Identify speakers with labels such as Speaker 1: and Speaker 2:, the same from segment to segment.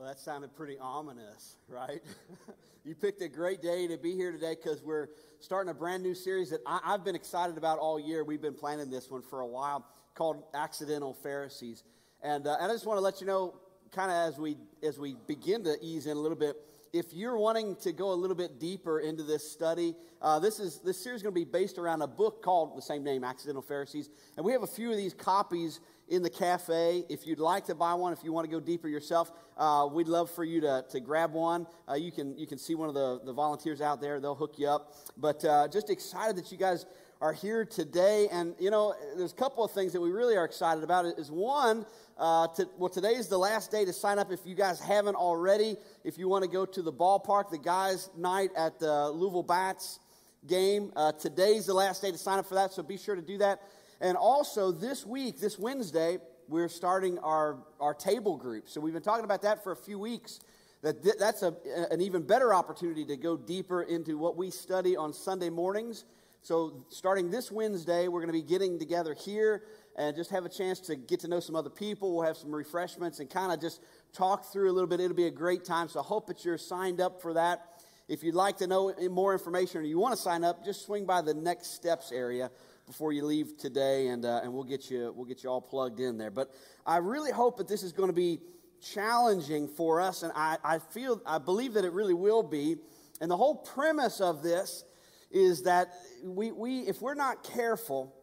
Speaker 1: Well, that sounded pretty ominous, right? you picked a great day to be here today because we're starting a brand new series that I, have been excited about all year. We've been planning this one for a while called Accidental Pharisees. And, uh, and I just want to let you know, kind of as we, as we begin to ease in a little bit, if you're wanting to go a little bit deeper into this study, uh, this is this series is going to be based around a book called the same name, Accidental Pharisees, and we have a few of these copies in the cafe. If you'd like to buy one, if you want to go deeper yourself, uh, we'd love for you to, to grab one. Uh, you, can, you can see one of the, the volunteers out there, they'll hook you up. But uh, just excited that you guys are here today. And, you know, there's a couple of things that we really are excited about. Is one, uh, to, well, today is the last day to sign up if you guys haven't already. If you want to go to the ballpark, the guys' night at the Louisville Bats game, uh, today's the last day to sign up for that, so be sure to do that. And also, this week, this Wednesday, we're starting our, our table group. So we've been talking about that for a few weeks. That th- that's a, an even better opportunity to go deeper into what we study on Sunday mornings. So starting this Wednesday, we're going to be getting together here and just have a chance to get to know some other people. We'll have some refreshments and kind of just talk through a little bit. It'll be a great time. So I hope that you're signed up for that. If you'd like to know more information or you want to sign up, just swing by the next steps area before you leave today, and, uh, and we'll, get you, we'll get you all plugged in there. But I really hope that this is going to be challenging for us, and I, I feel, I believe that it really will be. And the whole premise of this is that we, we, if we're not careful,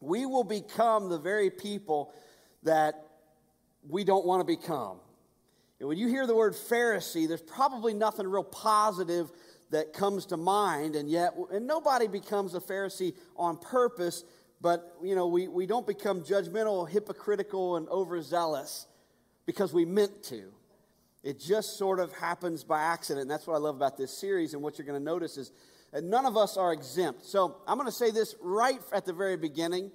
Speaker 1: we will become the very people that we don't want to become. And when you hear the word Pharisee, there's probably nothing real positive that comes to mind, and yet, and nobody becomes a Pharisee on purpose, but, you know, we, we don't become judgmental, hypocritical, and overzealous because we meant to. It just sort of happens by accident. And that's what I love about this series. And what you're going to notice is that none of us are exempt. So I'm going to say this right at the very beginning.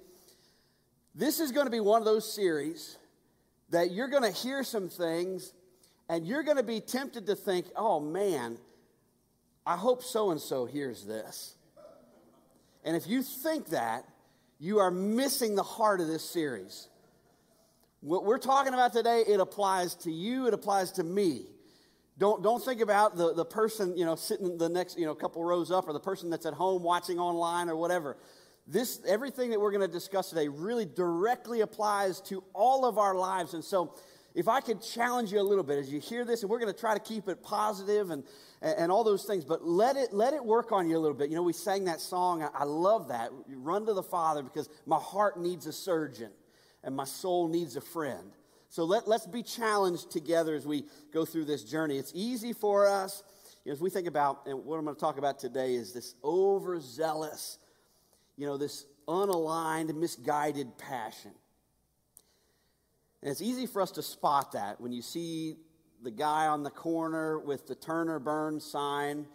Speaker 1: This is going to be one of those series that you're going to hear some things and you're going to be tempted to think, oh man, I hope so and so hears this. And if you think that, you are missing the heart of this series. What we're talking about today, it applies to you, it applies to me. Don't, don't think about the, the person, you know, sitting the next, you know, couple rows up or the person that's at home watching online or whatever. This, everything that we're going to discuss today really directly applies to all of our lives. And so if I could challenge you a little bit as you hear this, and we're going to try to keep it positive and, and, all those things, but let it, let it work on you a little bit. You know, we sang that song. I, I love that. Run to the Father because my heart needs a surgeon and my soul needs a friend. So let, let's be challenged together as we go through this journey. It's easy for us. You know, as we think about, and what I'm going to talk about today is this overzealous, you know, this unaligned, misguided passion. And it's easy for us to spot that when you see the guy on the corner with the Turner Burn sign.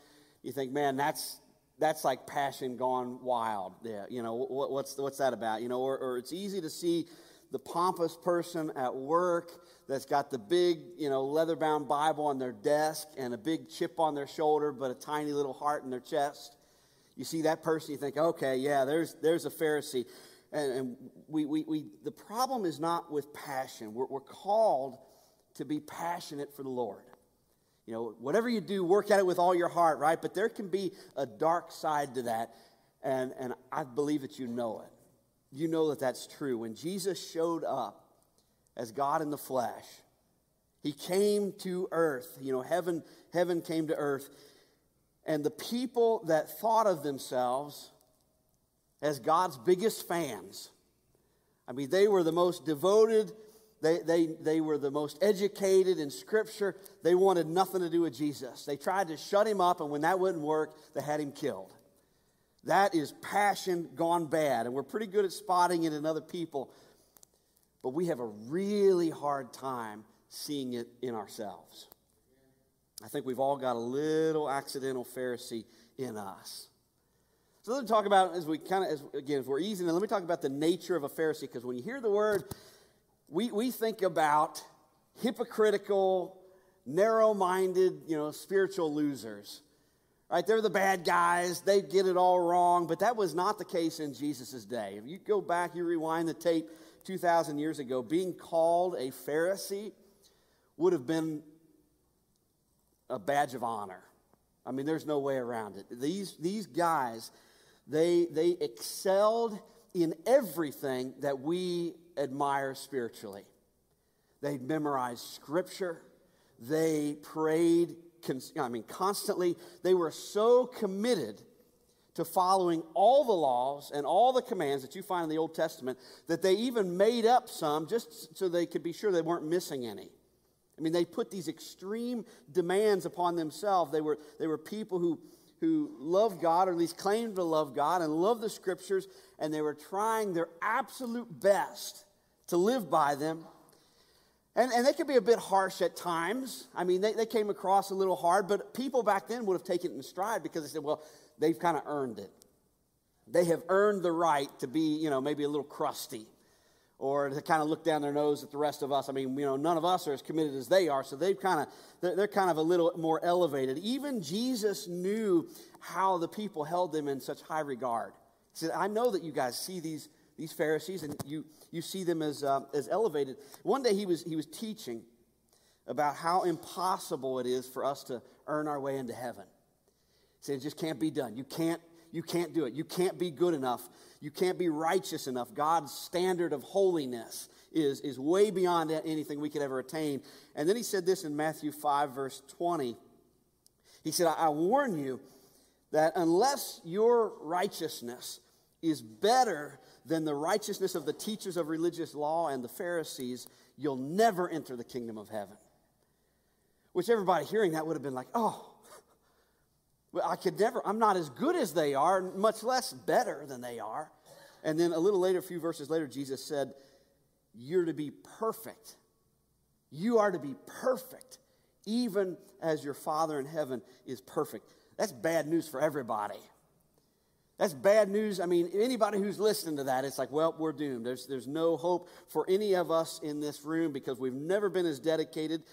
Speaker 1: You think, man, that's that's like passion gone wild. Yeah, you know what, what's what's that about? You know, or, or it's easy to see the pompous person at work that's got the big, you know, leather-bound Bible on their desk and a big chip on their shoulder, but a tiny little heart in their chest. You see that person, you think, okay, yeah, there's there's a Pharisee and, and we, we, we, the problem is not with passion. We're, we're called to be passionate for the Lord. You know, whatever you do, work at it with all your heart, right? But there can be a dark side to that, and, and I believe that you know it. You know that that's true. When Jesus showed up as God in the flesh, he came to earth. You know, heaven, heaven came to earth. And the people that thought of themselves as God's biggest fans. I mean, they were the most devoted, they, they, they were the most educated in Scripture. They wanted nothing to do with Jesus. They tried to shut him up, and when that wouldn't work, they had him killed. That is passion gone bad, and we're pretty good at spotting it in other people, but we have a really hard time seeing it in ourselves. I think we've all got a little accidental Pharisee in us. So let me talk about, as we kind of, again, if we're easing, let me talk about the nature of a Pharisee, because when you hear the word, we, we think about hypocritical, narrow minded, you know, spiritual losers. Right? They're the bad guys. They get it all wrong. But that was not the case in Jesus' day. If you go back, you rewind the tape 2,000 years ago, being called a Pharisee would have been a badge of honor. I mean, there's no way around it. These, these guys, they, they excelled in everything that we admire spiritually. They memorized scripture. They prayed, I mean, constantly. They were so committed to following all the laws and all the commands that you find in the Old Testament that they even made up some just so they could be sure they weren't missing any. I mean, they put these extreme demands upon themselves. They were, they were people who, who loved God, or at least claimed to love God, and loved the scriptures, and they were trying their absolute best to live by them. And, and they could be a bit harsh at times. I mean, they, they came across a little hard, but people back then would have taken it in stride because they said, well, they've kind of earned it. They have earned the right to be, you know, maybe a little crusty or to kind of look down their nose at the rest of us. I mean, you know, none of us are as committed as they are, so they've kind of, they're, they're kind of a little more elevated. Even Jesus knew how the people held them in such high regard. He said, I know that you guys see these, these Pharisees and you, you see them as, uh, as elevated. One day he was, he was teaching about how impossible it is for us to earn our way into heaven. He said, it just can't be done. You can't, you can't do it. You can't be good enough. You can't be righteous enough. God's standard of holiness is, is way beyond anything we could ever attain. And then he said this in Matthew 5, verse 20. He said, I, I warn you that unless your righteousness is better than the righteousness of the teachers of religious law and the Pharisees, you'll never enter the kingdom of heaven. Which everybody hearing that would have been like, oh, well, I could never, I'm not as good as they are, much less better than they are. And then a little later, a few verses later, Jesus said, You're to be perfect. You are to be perfect, even as your Father in heaven is perfect. That's bad news for everybody. That's bad news. I mean, anybody who's listening to that, it's like, well, we're doomed. There's, there's no hope for any of us in this room because we've never been as dedicated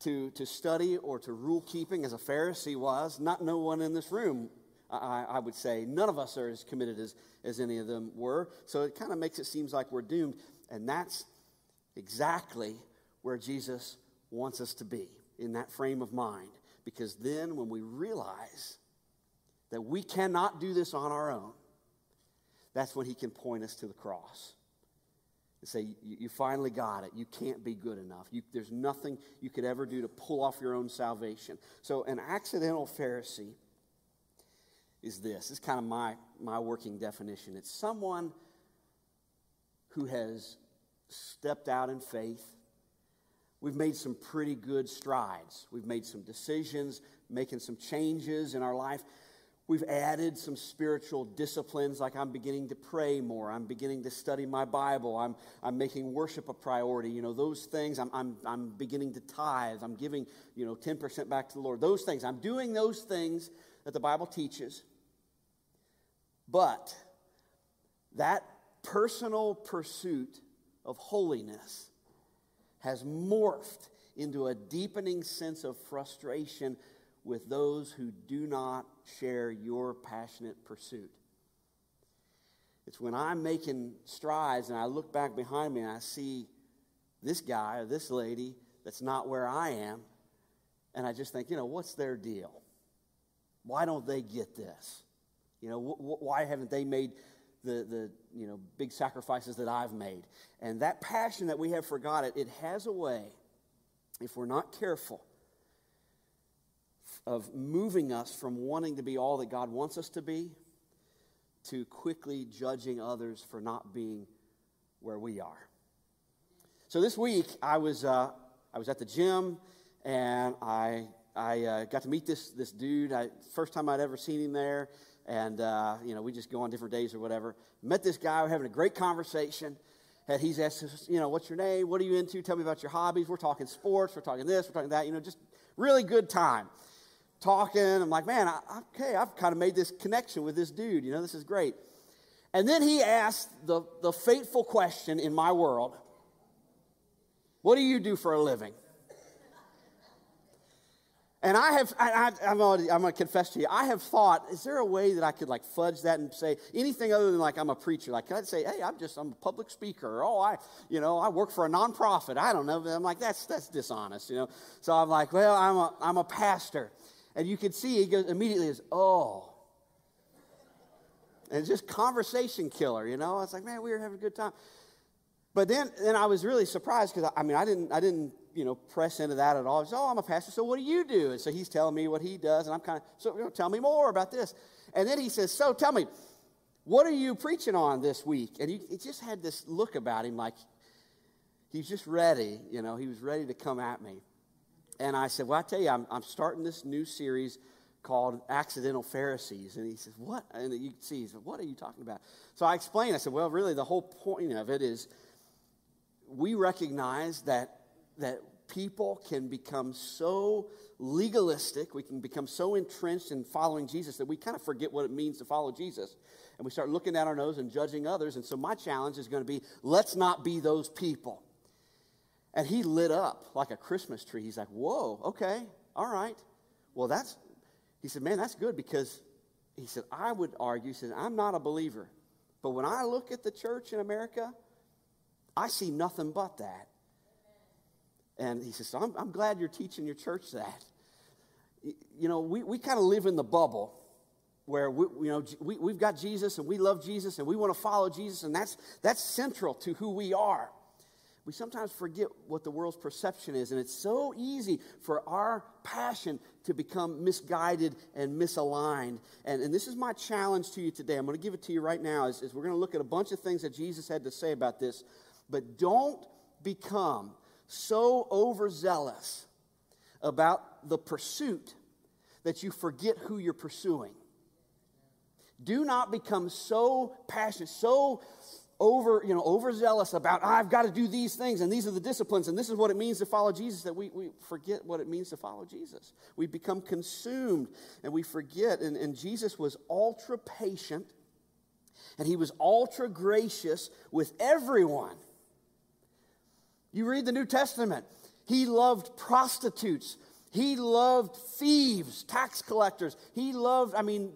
Speaker 1: to, to study or to rule keeping as a Pharisee was. Not no one in this room, I, I would say. None of us are as committed as, as any of them were. So it kind of makes it seem like we're doomed. And that's exactly where Jesus wants us to be, in that frame of mind. Because then when we realize that we cannot do this on our own, that's when he can point us to the cross and say, you, finally got it. You can't be good enough. You, there's nothing you could ever do to pull off your own salvation. So, an accidental Pharisee is this. This is kind of my, my working definition. It's someone who has stepped out in faith. We've made some pretty good strides. We've made some decisions, making some changes in our life. We've added some spiritual disciplines, like I'm beginning to pray more. I'm beginning to study my Bible. I'm, I'm making worship a priority. You know, those things. I'm, I'm, I'm beginning to tithe. I'm giving, you know, 10% back to the Lord. Those things. I'm doing those things that the Bible teaches. But that personal pursuit of holiness has morphed into a deepening sense of frustration with those who do not share your passionate pursuit. It's when I'm making strides and I look back behind me and I see this guy or this lady that's not where I am, and I just think, you know, what's their deal? Why don't they get this? You know, wh- wh- why haven't they made the, the you know, big sacrifices that I've made? And that passion that we have for God, it, it has a way, if we're not careful, of moving us from wanting to be all that God wants us to be to quickly judging others for not being where we are. So this week, I was, uh, I was at the gym and I, I uh, got to meet this, this dude. I, first time I'd ever seen him there. And, uh, you know, we just go on different days or whatever. Met this guy. We're having a great conversation. And he's asked us, you know, what's your name? What are you into? Tell me about your hobbies. We're talking sports. We're talking this. We're talking that. You know, just really good time talking. I'm like, man, I, okay, I've kind of made this connection with this dude. You know, this is great. And then he asked the, the fateful question in my world What do you do for a living? And I have, I, am going to confess to you, I have thought, is there a way that I could like fudge that and say anything other than like I'm a preacher? Like, can I say, hey, I'm just, I'm a public speaker. Or, oh, I, you know, I work for a nonprofit. I don't know. I'm like, that's, that's dishonest, you know? So I'm like, well, I'm a, I'm a pastor. And you can see he goes immediately is, oh. And it's just conversation killer, you know? It's like, man, we were having a good time. But then, then I was really surprised because I mean, I didn't, I didn't you know, press into that at all. Said, oh, I'm a pastor, so what do you do? And so he's telling me what he does, and I'm kind of, so you know, tell me more about this. And then he says, so tell me, what are you preaching on this week? And he, he just had this look about him like he's just ready, you know, he was ready to come at me. And I said, well, I tell you, I'm, I'm starting this new series called Accidental Pharisees. And he says, what? And you can see, he said, what are you talking about? So I explained, I said, well, really, the whole point of it is we recognize that that people can become so legalistic, we can become so entrenched in following Jesus that we kind of forget what it means to follow Jesus. And we start looking at our nose and judging others. And so my challenge is going to be let's not be those people. And he lit up like a Christmas tree. He's like, whoa, okay, all right. Well, that's, he said, man, that's good because he said, I would argue, he said, I'm not a believer. But when I look at the church in America, I see nothing but that. And he says, so I'm, I'm glad you're teaching your church that. You know, we, we kind of live in the bubble where we, you know, we, we've got Jesus and we love Jesus and we want to follow Jesus, and that's, that's central to who we are. We sometimes forget what the world's perception is, and it's so easy for our passion to become misguided and misaligned. And, and this is my challenge to you today. I'm going to give it to you right now. Is, is we're going to look at a bunch of things that Jesus had to say about this, but don't become so overzealous about the pursuit that you forget who you're pursuing. Do not become so passionate, so over, you know, overzealous about, ah, I've got to do these things and these are the disciplines and this is what it means to follow Jesus that we, we forget what it means to follow Jesus. We become consumed and we forget. And, and Jesus was ultra patient and he was ultra gracious with everyone. You read the New Testament, he loved prostitutes. He loved thieves, tax collectors. He loved, I mean,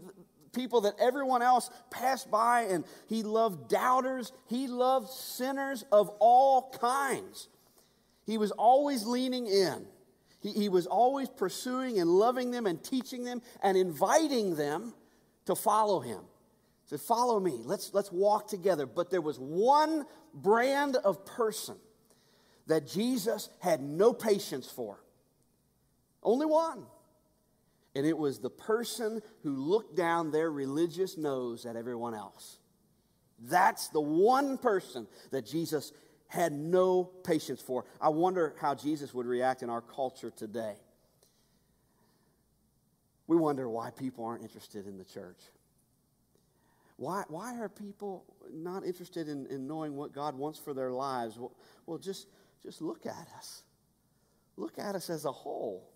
Speaker 1: people that everyone else passed by, and he loved doubters. He loved sinners of all kinds. He was always leaning in. He, he was always pursuing and loving them and teaching them and inviting them to follow him. He said, Follow me. Let's, let's walk together. But there was one brand of person that Jesus had no patience for. Only one. And it was the person who looked down their religious nose at everyone else. That's the one person that Jesus had no patience for. I wonder how Jesus would react in our culture today. We wonder why people aren't interested in the church. Why, why are people not interested in, in knowing what God wants for their lives? Well, well just just look at us. Look at us as a whole.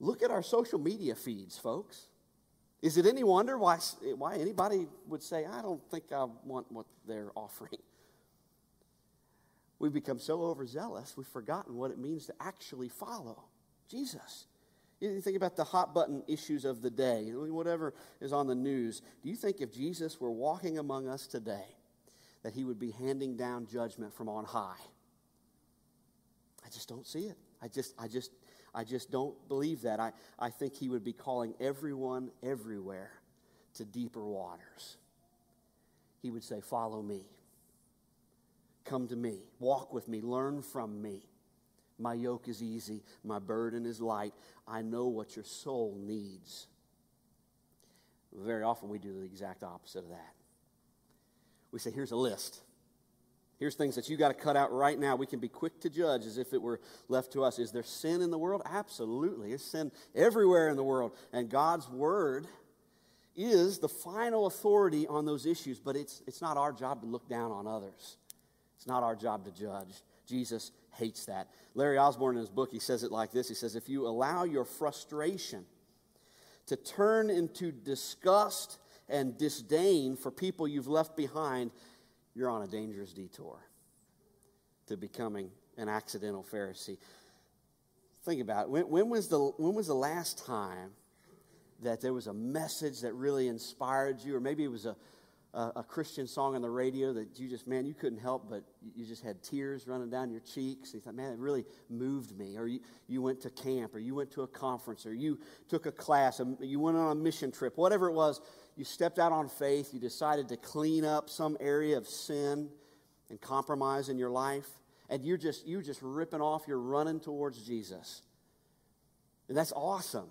Speaker 1: Look at our social media feeds, folks. Is it any wonder why, why anybody would say, I don't think I want what they're offering? We've become so overzealous, we've forgotten what it means to actually follow Jesus. You think about the hot button issues of the day, whatever is on the news. Do you think if Jesus were walking among us today, that he would be handing down judgment from on high? I just don't see it. I just, I just, I just don't believe that. I, I think he would be calling everyone everywhere to deeper waters. He would say, Follow me. Come to me. Walk with me. Learn from me. My yoke is easy. My burden is light. I know what your soul needs. Very often we do the exact opposite of that. We say, Here's a list. Here's things that you got to cut out right now. We can be quick to judge as if it were left to us. Is there sin in the world? Absolutely. There's sin everywhere in the world. And God's word is the final authority on those issues, but it's, it's not our job to look down on others. It's not our job to judge. Jesus hates that. Larry Osborne, in his book, he says it like this He says, If you allow your frustration to turn into disgust and disdain for people you've left behind, you're on a dangerous detour to becoming an accidental Pharisee. Think about it. When, when, was the, when was the last time that there was a message that really inspired you, or maybe it was a, a, a, Christian song on the radio that you just, man, you couldn't help, but you just had tears running down your cheeks. You thought, man, it really moved me. Or you, you went to camp, or you went to a conference, or you took a class, or you went on a mission trip, whatever it was, you stepped out on faith, you decided to clean up some area of sin and compromise in your life, and you're just, you're just ripping off, you're running towards Jesus. And that's awesome.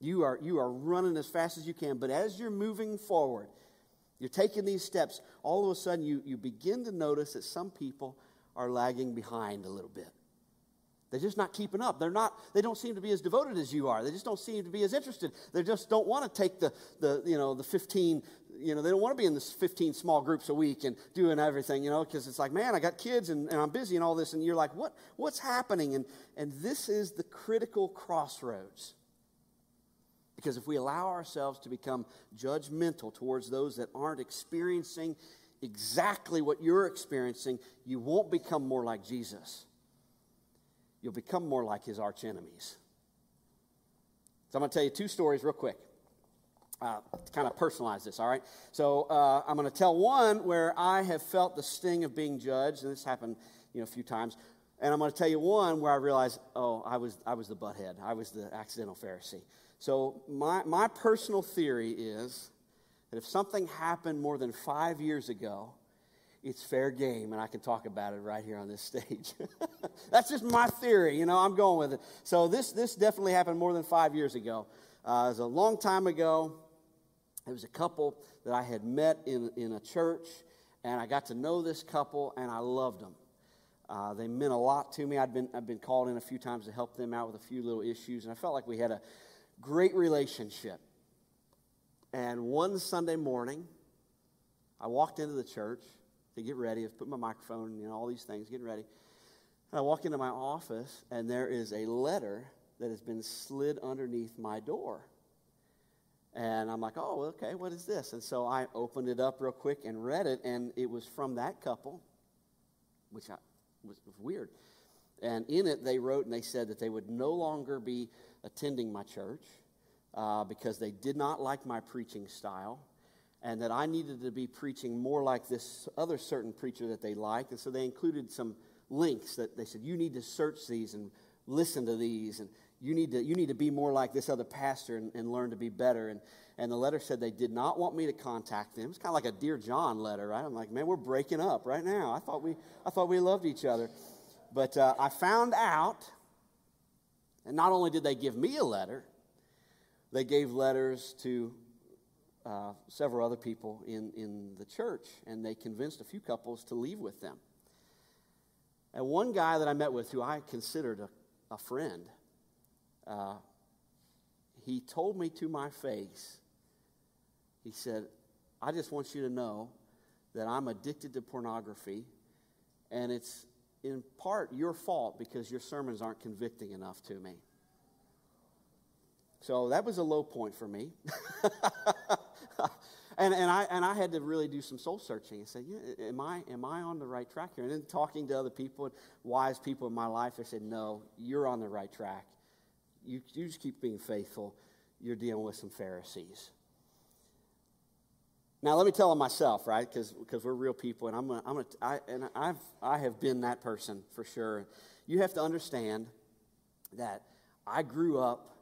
Speaker 1: You are, you are running as fast as you can, but as you're moving forward, you're taking these steps, all of a sudden you, you begin to notice that some people are lagging behind a little bit. They're just not keeping up. They're not, they don't seem to be as devoted as you are. They just don't seem to be as interested. They just don't want to take the, the you know, the 15, you know, they don't want to be in this 15 small groups a week and doing everything, you know, because it's like, man, I got kids and, and I'm busy and all this. And you're like, what, what's happening? And, and this is the critical crossroads. Because if we allow ourselves to become judgmental towards those that aren't experiencing exactly what you're experiencing, you won't become more like Jesus. You'll become more like his arch enemies. So I'm going to tell you two stories real quick. Uh, to kind of personalize this, all right? So uh, I'm going to tell one where I have felt the sting of being judged, and this happened, you know, a few times. And I'm going to tell you one where I realized, oh, I was, I was the butthead. I was the accidental Pharisee. So, my, my personal theory is that if something happened more than five years ago, it's fair game, and I can talk about it right here on this stage. That's just my theory, you know, I'm going with it. So, this, this definitely happened more than five years ago. Uh, it was a long time ago. It was a couple that I had met in, in a church, and I got to know this couple, and I loved them. Uh, they meant a lot to me. I'd been, I'd been called in a few times to help them out with a few little issues, and I felt like we had a great relationship. And one Sunday morning, I walked into the church to get ready. I put my microphone, you know, all these things, getting ready. And I walk into my office, and there is a letter that has been slid underneath my door. And I'm like, oh, okay, what is this? And so I opened it up real quick and read it, and it was from that couple, which I, was, was weird. And in it, they wrote and they said that they would no longer be attending my church uh, because they did not like my preaching style and that I needed to be preaching more like this other certain preacher that they liked. And so they included some links that they said, you need to search these and listen to these. And you need to, you need to be more like this other pastor and, and learn to be better. And, and the letter said they did not want me to contact them. It's kind of like a Dear John letter, right? I'm like, man, we're breaking up right now. I thought we, I thought we loved each other. But uh, I found out and not only did they give me a letter, they gave letters to uh, several other people in, in the church, and they convinced a few couples to leave with them. And one guy that I met with, who I considered a, a friend, uh, he told me to my face, he said, I just want you to know that I'm addicted to pornography, and it's in part your fault because your sermons aren't convicting enough to me. So that was a low point for me. and, and, I, and I had to really do some soul searching and say, yeah, am, I, am I on the right track here? And then talking to other people, and wise people in my life, they said, no, you're on the right track. You, you just keep being faithful. You're dealing with some Pharisees. Now, let me tell them myself, right? Because we're real people, and I'm gonna, I'm gonna, I, and I've, I have been that person for sure. You have to understand that I grew up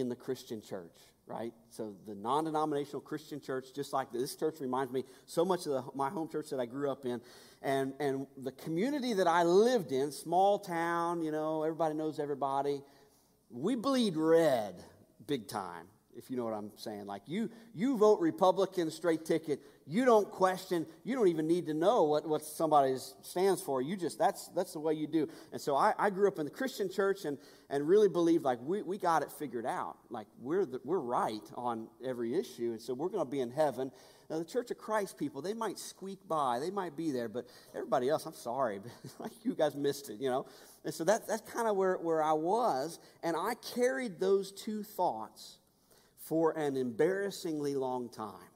Speaker 1: in the Christian church, right? So the non-denominational Christian church, just like this church reminds me so much of the, my home church that I grew up in, and and the community that I lived in, small town, you know, everybody knows everybody. We bleed red big time if you know what I'm saying. Like you, you vote Republican straight ticket. You don't question. You don't even need to know what, what somebody stands for. You just that's that's the way you do. And so I, I grew up in the Christian church and and really believed like we, we got it figured out. Like we're the, we're right on every issue, and so we're going to be in heaven. Now the Church of Christ people, they might squeak by, they might be there, but everybody else, I'm sorry, but like you guys missed it, you know. And so that, that's kind of where, where I was, and I carried those two thoughts for an embarrassingly long time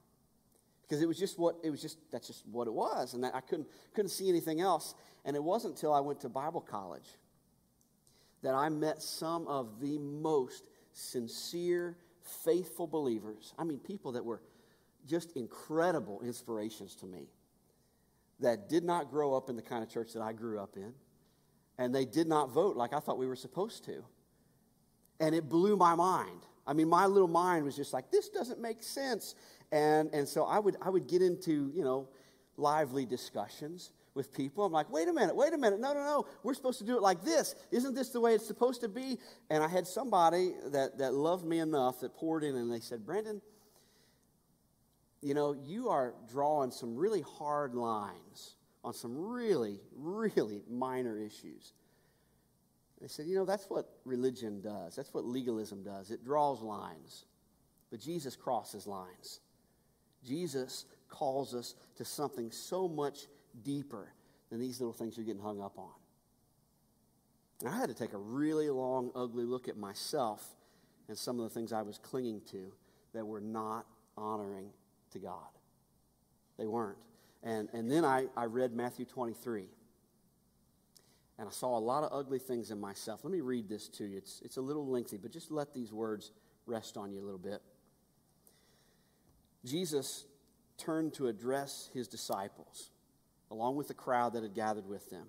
Speaker 1: because it was just what it was just that's just what it was and i couldn't couldn't see anything else and it wasn't until i went to bible college that I met some of the most sincere, faithful believers. I mean, people that were just incredible inspirations to me that did not grow up in the kind of church that I grew up in, and they did not vote like I thought we were supposed to. And it blew my mind. I mean, my little mind was just like, this doesn't make sense. And, and so I would, I would get into, you know, lively discussions with people. I'm like, wait a minute, wait a minute. No, no, no. We're supposed to do it like this. Isn't this the way it's supposed to be? And I had somebody that, that loved me enough that poured in and they said, Brandon, you know, you are drawing some really hard lines on some really, really minor issues. They said, you know, that's what religion does. That's what legalism does. It draws lines. But Jesus crosses lines. Jesus calls us to something so much deeper than these little things you're getting hung up on. And I had to take a really long, ugly look at myself and some of the things I was clinging to that were not honoring to God. They weren't. And, and then I, I read Matthew 23. And I saw a lot of ugly things in myself. Let me read this to you. It's, it's a little lengthy, but just let these words rest on you a little bit. Jesus turned to address his disciples along with the crowd that had gathered with them.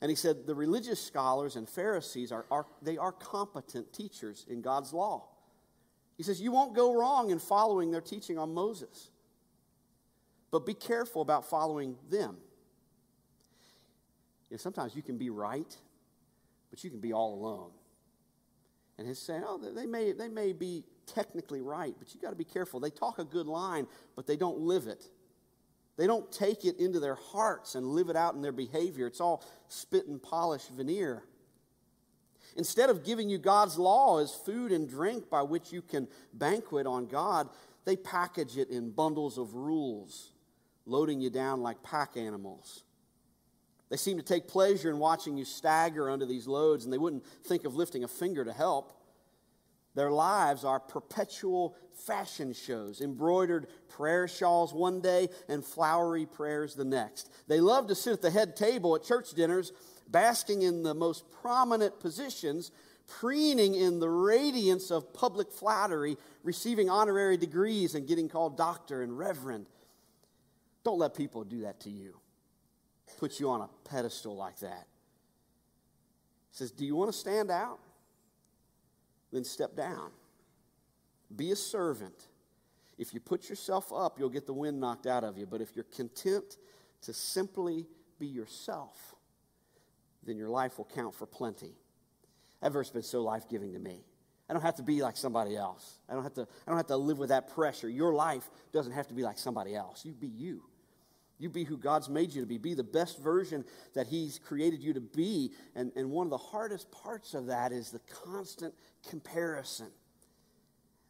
Speaker 1: And he said, The religious scholars and Pharisees are, are, they are competent teachers in God's law. He says, You won't go wrong in following their teaching on Moses. But be careful about following them. You know, sometimes you can be right, but you can be all alone. And he's saying, oh, they may, they may be technically right, but you got to be careful. They talk a good line, but they don't live it. They don't take it into their hearts and live it out in their behavior. It's all spit and polish veneer. Instead of giving you God's law as food and drink by which you can banquet on God, they package it in bundles of rules, loading you down like pack animals. They seem to take pleasure in watching you stagger under these loads, and they wouldn't think of lifting a finger to help. Their lives are perpetual fashion shows, embroidered prayer shawls one day and flowery prayers the next. They love to sit at the head table at church dinners, basking in the most prominent positions, preening in the radiance of public flattery, receiving honorary degrees and getting called doctor and reverend. Don't let people do that to you, put you on a pedestal like that. He says, Do you want to stand out? then step down. Be a servant. If you put yourself up, you'll get the wind knocked out of you. But if you're content to simply be yourself, then your life will count for plenty. That verse has been so life giving to me. I don't have to be like somebody else. I don't, have to, I don't have to live with that pressure. Your life doesn't have to be like somebody else. You be you. You be who God's made you to be. Be the best version that He's created you to be. And, and one of the hardest parts of that is the constant comparison.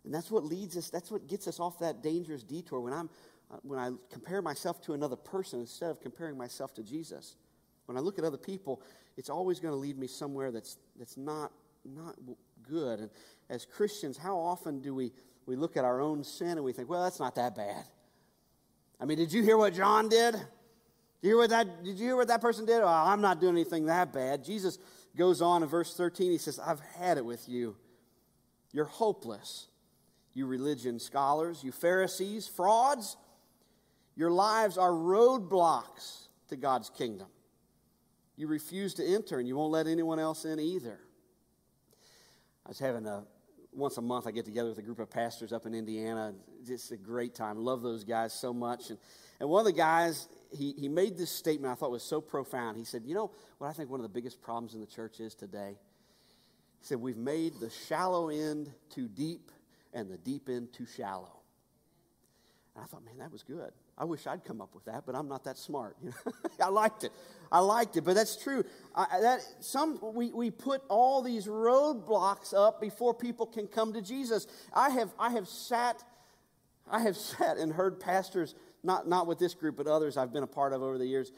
Speaker 1: And that's what leads us, that's what gets us off that dangerous detour when, I'm, uh, when I compare myself to another person instead of comparing myself to Jesus. When I look at other people, it's always going to lead me somewhere that's, that's not, not good. And as Christians, how often do we, we look at our own sin and we think, well, that's not that bad? I mean, did you hear what John did? Did you hear what that, did you hear what that person did? I'm not doing anything that bad. Jesus goes on in verse 13. He says, I've had it with you. You're hopeless, you religion scholars, you Pharisees, frauds. Your lives are roadblocks to God's kingdom. You refuse to enter, and you won't let anyone else in either. I was having a once a month I get together with a group of pastors up in Indiana. It's a great time. Love those guys so much. And, and one of the guys, he, he made this statement I thought was so profound. He said, You know what I think one of the biggest problems in the church is today? He said, We've made the shallow end too deep and the deep end too shallow. And I thought, man, that was good. I wish I'd come up with that, but I'm not that smart. You know? I liked it. I liked it, but that's true. I, that some we, we put all these roadblocks up before people can come to Jesus. I have I have sat I have sat and heard pastors not not with this group but others I've been a part of over the years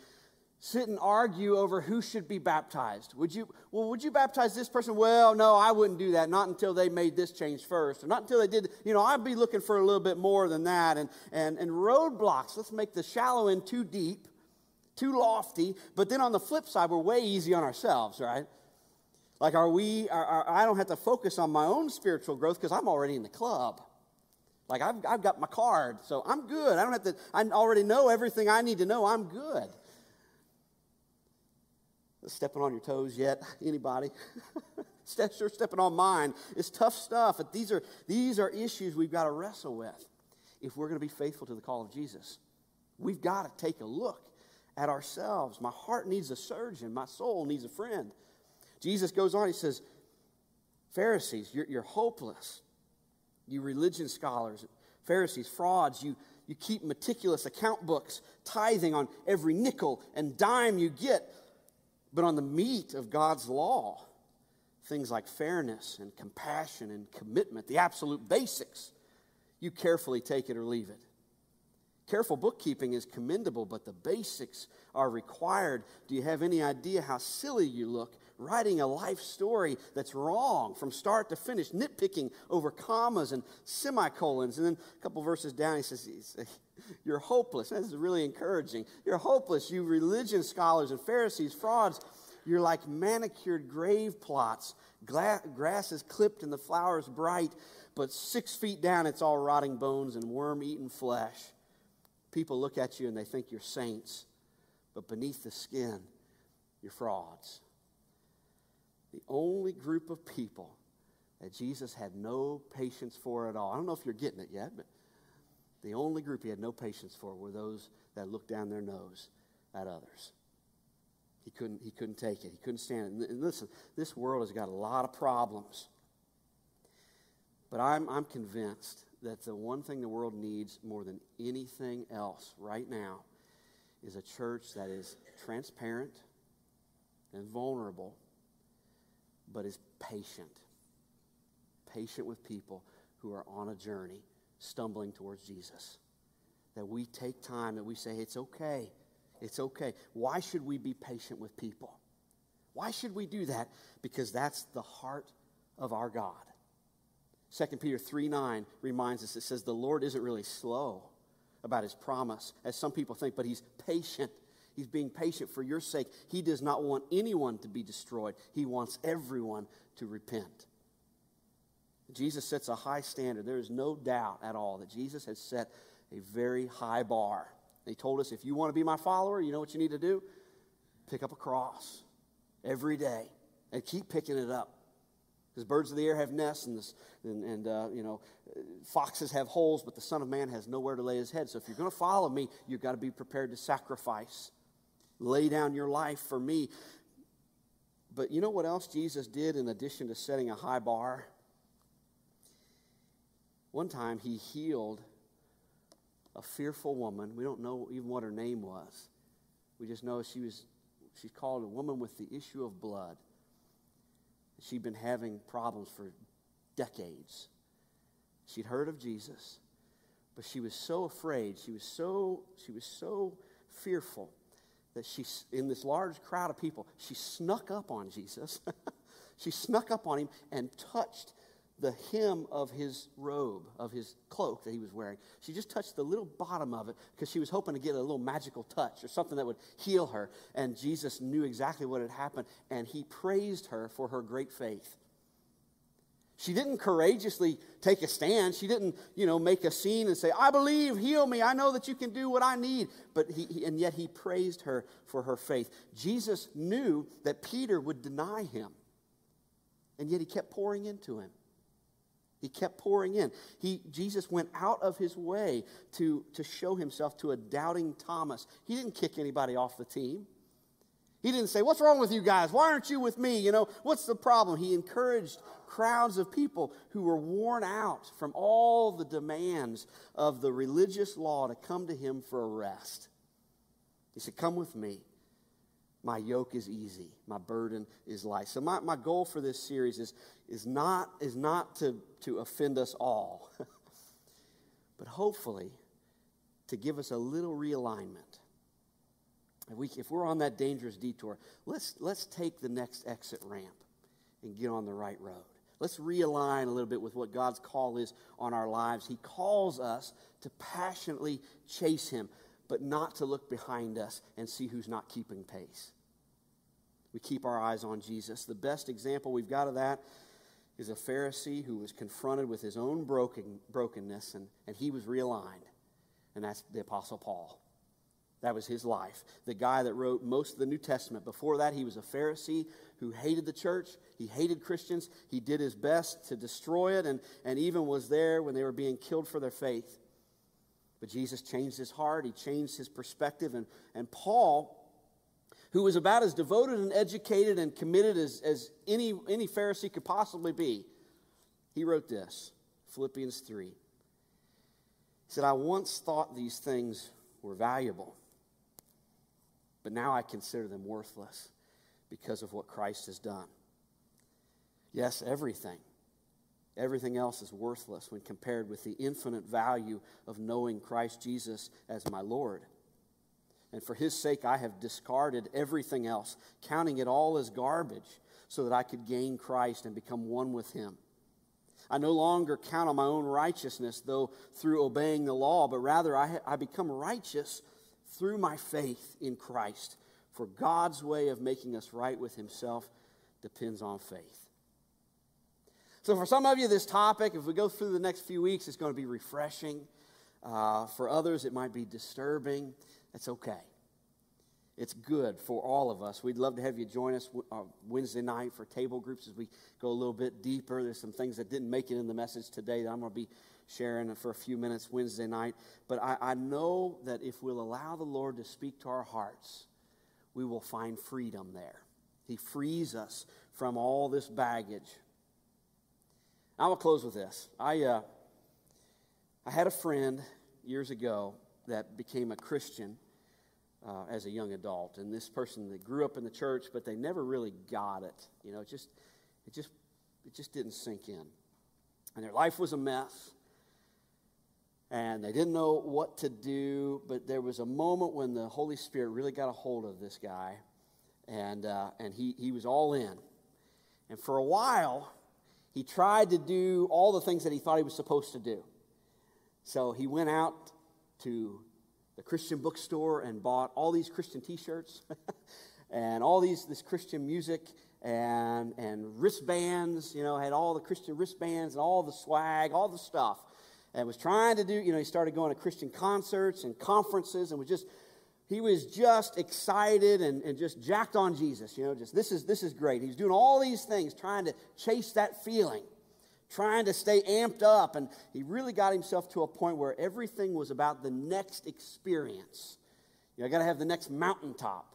Speaker 1: sit and argue over who should be baptized. Would you, well, would you baptize this person? Well, no, I wouldn't do that. Not until they made this change first. Or not until they did, you know, I'd be looking for a little bit more than that. And, and, and roadblocks, let's make the shallow end too deep, too lofty. But then on the flip side, we're way easy on ourselves, right? Like, are we, are, are, I don't have to focus on my own spiritual growth because I'm already in the club. Like, I've, I've got my card, so I'm good. I don't have to, I already know everything I need to know. I'm good. Stepping on your toes yet? Anybody? Step sure stepping on mine. It's tough stuff. but These are, these are issues we've got to wrestle with if we're going to be faithful to the call of Jesus. We've got to take a look at ourselves. My heart needs a surgeon, my soul needs a friend. Jesus goes on, he says, Pharisees, you're, you're hopeless. You religion scholars, Pharisees, frauds, you, you keep meticulous account books, tithing on every nickel and dime you get. But on the meat of God's law, things like fairness and compassion and commitment, the absolute basics, you carefully take it or leave it. Careful bookkeeping is commendable, but the basics are required. Do you have any idea how silly you look writing a life story that's wrong from start to finish, nitpicking over commas and semicolons? And then a couple verses down, he says, You're hopeless. This is really encouraging. You're hopeless, you religion scholars and Pharisees, frauds. You're like manicured grave plots. Gla- grass is clipped and the flowers bright, but six feet down, it's all rotting bones and worm eaten flesh. People look at you and they think you're saints, but beneath the skin, you're frauds. The only group of people that Jesus had no patience for at all. I don't know if you're getting it yet, but the only group he had no patience for were those that looked down their nose at others. He couldn't, he couldn't take it. He couldn't stand it. And listen, this world has got a lot of problems. But I'm, I'm convinced that the one thing the world needs more than anything else right now is a church that is transparent and vulnerable, but is patient. Patient with people who are on a journey stumbling towards Jesus. That we take time, that we say, it's okay. It's okay. Why should we be patient with people? Why should we do that? Because that's the heart of our God. 2 Peter 3 9 reminds us, it says, The Lord isn't really slow about his promise, as some people think, but he's patient. He's being patient for your sake. He does not want anyone to be destroyed, he wants everyone to repent. Jesus sets a high standard. There is no doubt at all that Jesus has set a very high bar. He told us if you want to be my follower, you know what you need to do? Pick up a cross every day and keep picking it up. Because birds of the air have nests, and, this, and, and uh, you know, foxes have holes, but the Son of Man has nowhere to lay his head. So if you're going to follow me, you've got to be prepared to sacrifice. Lay down your life for me. But you know what else Jesus did in addition to setting a high bar? One time he healed a fearful woman. We don't know even what her name was. We just know she was she's called a woman with the issue of blood. She'd been having problems for decades. She'd heard of Jesus, but she was so afraid. She was so, she was so fearful that she, in this large crowd of people, she snuck up on Jesus. she snuck up on him and touched the hem of his robe, of his cloak that he was wearing. She just touched the little bottom of it because she was hoping to get a little magical touch or something that would heal her. And Jesus knew exactly what had happened, and he praised her for her great faith. She didn't courageously take a stand. She didn't, you know, make a scene and say, "I believe, heal me. I know that you can do what I need." But he, and yet he praised her for her faith. Jesus knew that Peter would deny him. And yet he kept pouring into him. He kept pouring in. He, Jesus went out of his way to, to show himself to a doubting Thomas. He didn't kick anybody off the team. He didn't say, What's wrong with you guys? Why aren't you with me? You know, what's the problem? He encouraged crowds of people who were worn out from all the demands of the religious law to come to him for a rest. He said, Come with me. My yoke is easy, my burden is light. So, my, my goal for this series is, is not, is not to, to offend us all, but hopefully to give us a little realignment. If, we, if we're on that dangerous detour, let's, let's take the next exit ramp and get on the right road. Let's realign a little bit with what God's call is on our lives. He calls us to passionately chase Him, but not to look behind us and see who's not keeping pace. We keep our eyes on Jesus. The best example we've got of that is a Pharisee who was confronted with his own broken, brokenness and, and he was realigned. And that's the Apostle Paul. That was his life. The guy that wrote most of the New Testament. Before that, he was a Pharisee who hated the church. He hated Christians. He did his best to destroy it and, and even was there when they were being killed for their faith. But Jesus changed his heart, he changed his perspective. And, and Paul, who was about as devoted and educated and committed as, as any, any Pharisee could possibly be, he wrote this Philippians 3. He said, I once thought these things were valuable but now I consider them worthless because of what Christ has done. Yes, everything. Everything else is worthless when compared with the infinite value of knowing Christ Jesus as my Lord. And for his sake, I have discarded everything else, counting it all as garbage, so that I could gain Christ and become one with him. I no longer count on my own righteousness, though through obeying the law, but rather I, I become righteous through my faith in Christ. For God's way of making us right with Himself depends on faith. So, for some of you, this topic, if we go through the next few weeks, it's going to be refreshing. Uh, for others, it might be disturbing. That's okay. It's good for all of us. We'd love to have you join us uh, Wednesday night for table groups as we go a little bit deeper. There's some things that didn't make it in the message today that I'm going to be sharing for a few minutes Wednesday night. But I, I know that if we'll allow the Lord to speak to our hearts, we will find freedom there. He frees us from all this baggage. I will close with this. I, uh, I had a friend years ago that became a Christian uh, as a young adult, and this person that grew up in the church, but they never really got it. You know, it just, it just, it just didn't sink in, and their life was a mess and they didn't know what to do. But there was a moment when the Holy Spirit really got a hold of this guy, and, uh, and he, he was all in. And for a while, he tried to do all the things that he thought he was supposed to do. So he went out to the Christian bookstore and bought all these Christian t shirts and all these this Christian music and, and wristbands, you know, had all the Christian wristbands and all the swag, all the stuff and was trying to do, you know, he started going to Christian concerts and conferences and was just, he was just excited and, and just jacked on Jesus, you know, just this is, this is great. He was doing all these things, trying to chase that feeling, trying to stay amped up. And he really got himself to a point where everything was about the next experience. You know, I got to have the next mountaintop.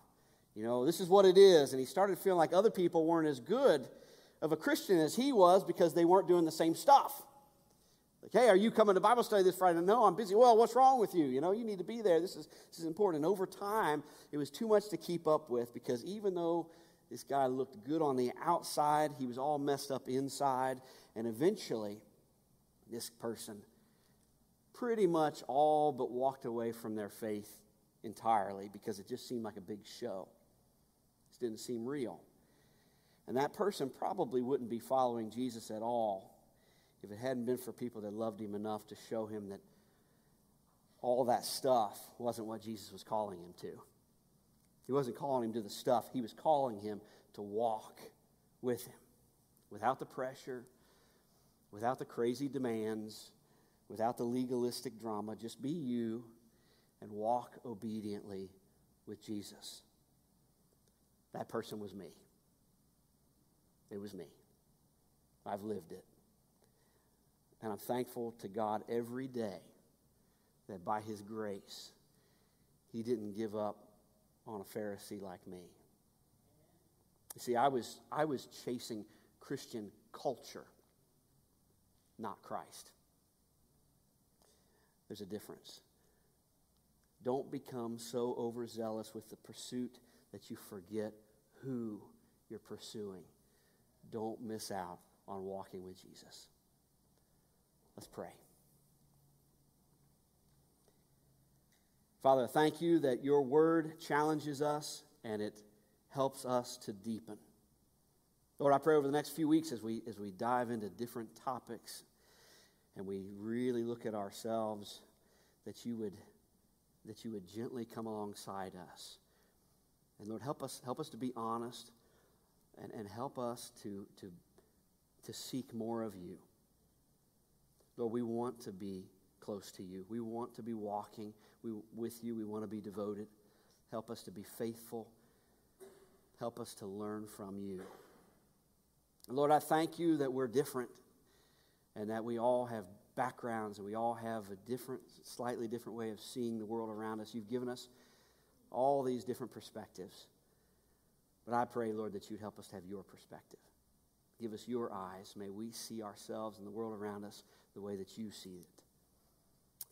Speaker 1: You know, this is what it is. And he started feeling like other people weren't as good of a Christian as he was because they weren't doing the same stuff. Like, hey, are you coming to Bible study this Friday? No, I'm busy. Well, what's wrong with you? You know, you need to be there. This is, this is important. And over time, it was too much to keep up with because even though this guy looked good on the outside, he was all messed up inside. And eventually, this person pretty much all but walked away from their faith entirely because it just seemed like a big show. It didn't seem real. And that person probably wouldn't be following Jesus at all if it hadn't been for people that loved him enough to show him that all that stuff wasn't what Jesus was calling him to. He wasn't calling him to the stuff, he was calling him to walk with him without the pressure, without the crazy demands, without the legalistic drama. Just be you and walk obediently with Jesus. That person was me. It was me. I've lived it. And I'm thankful to God every day that by His grace, He didn't give up on a Pharisee like me. You see, I was, I was chasing Christian culture, not Christ. There's a difference. Don't become so overzealous with the pursuit that you forget who you're pursuing. Don't miss out on walking with Jesus. Let's pray. Father, thank you that your word challenges us and it helps us to deepen. Lord, I pray over the next few weeks as we, as we dive into different topics and we really look at ourselves, that you would, that you would gently come alongside us. And Lord, help us, help us to be honest and, and help us to, to, to seek more of you. Lord, we want to be close to you. We want to be walking with you. We want to be devoted. Help us to be faithful. Help us to learn from you. Lord, I thank you that we're different and that we all have backgrounds and we all have a different, slightly different way of seeing the world around us. You've given us all these different perspectives. But I pray, Lord, that you'd help us to have your perspective. Give us your eyes. May we see ourselves and the world around us the way that you see it.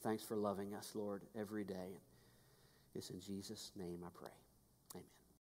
Speaker 1: Thanks for loving us, Lord, every day. It's in Jesus' name I pray.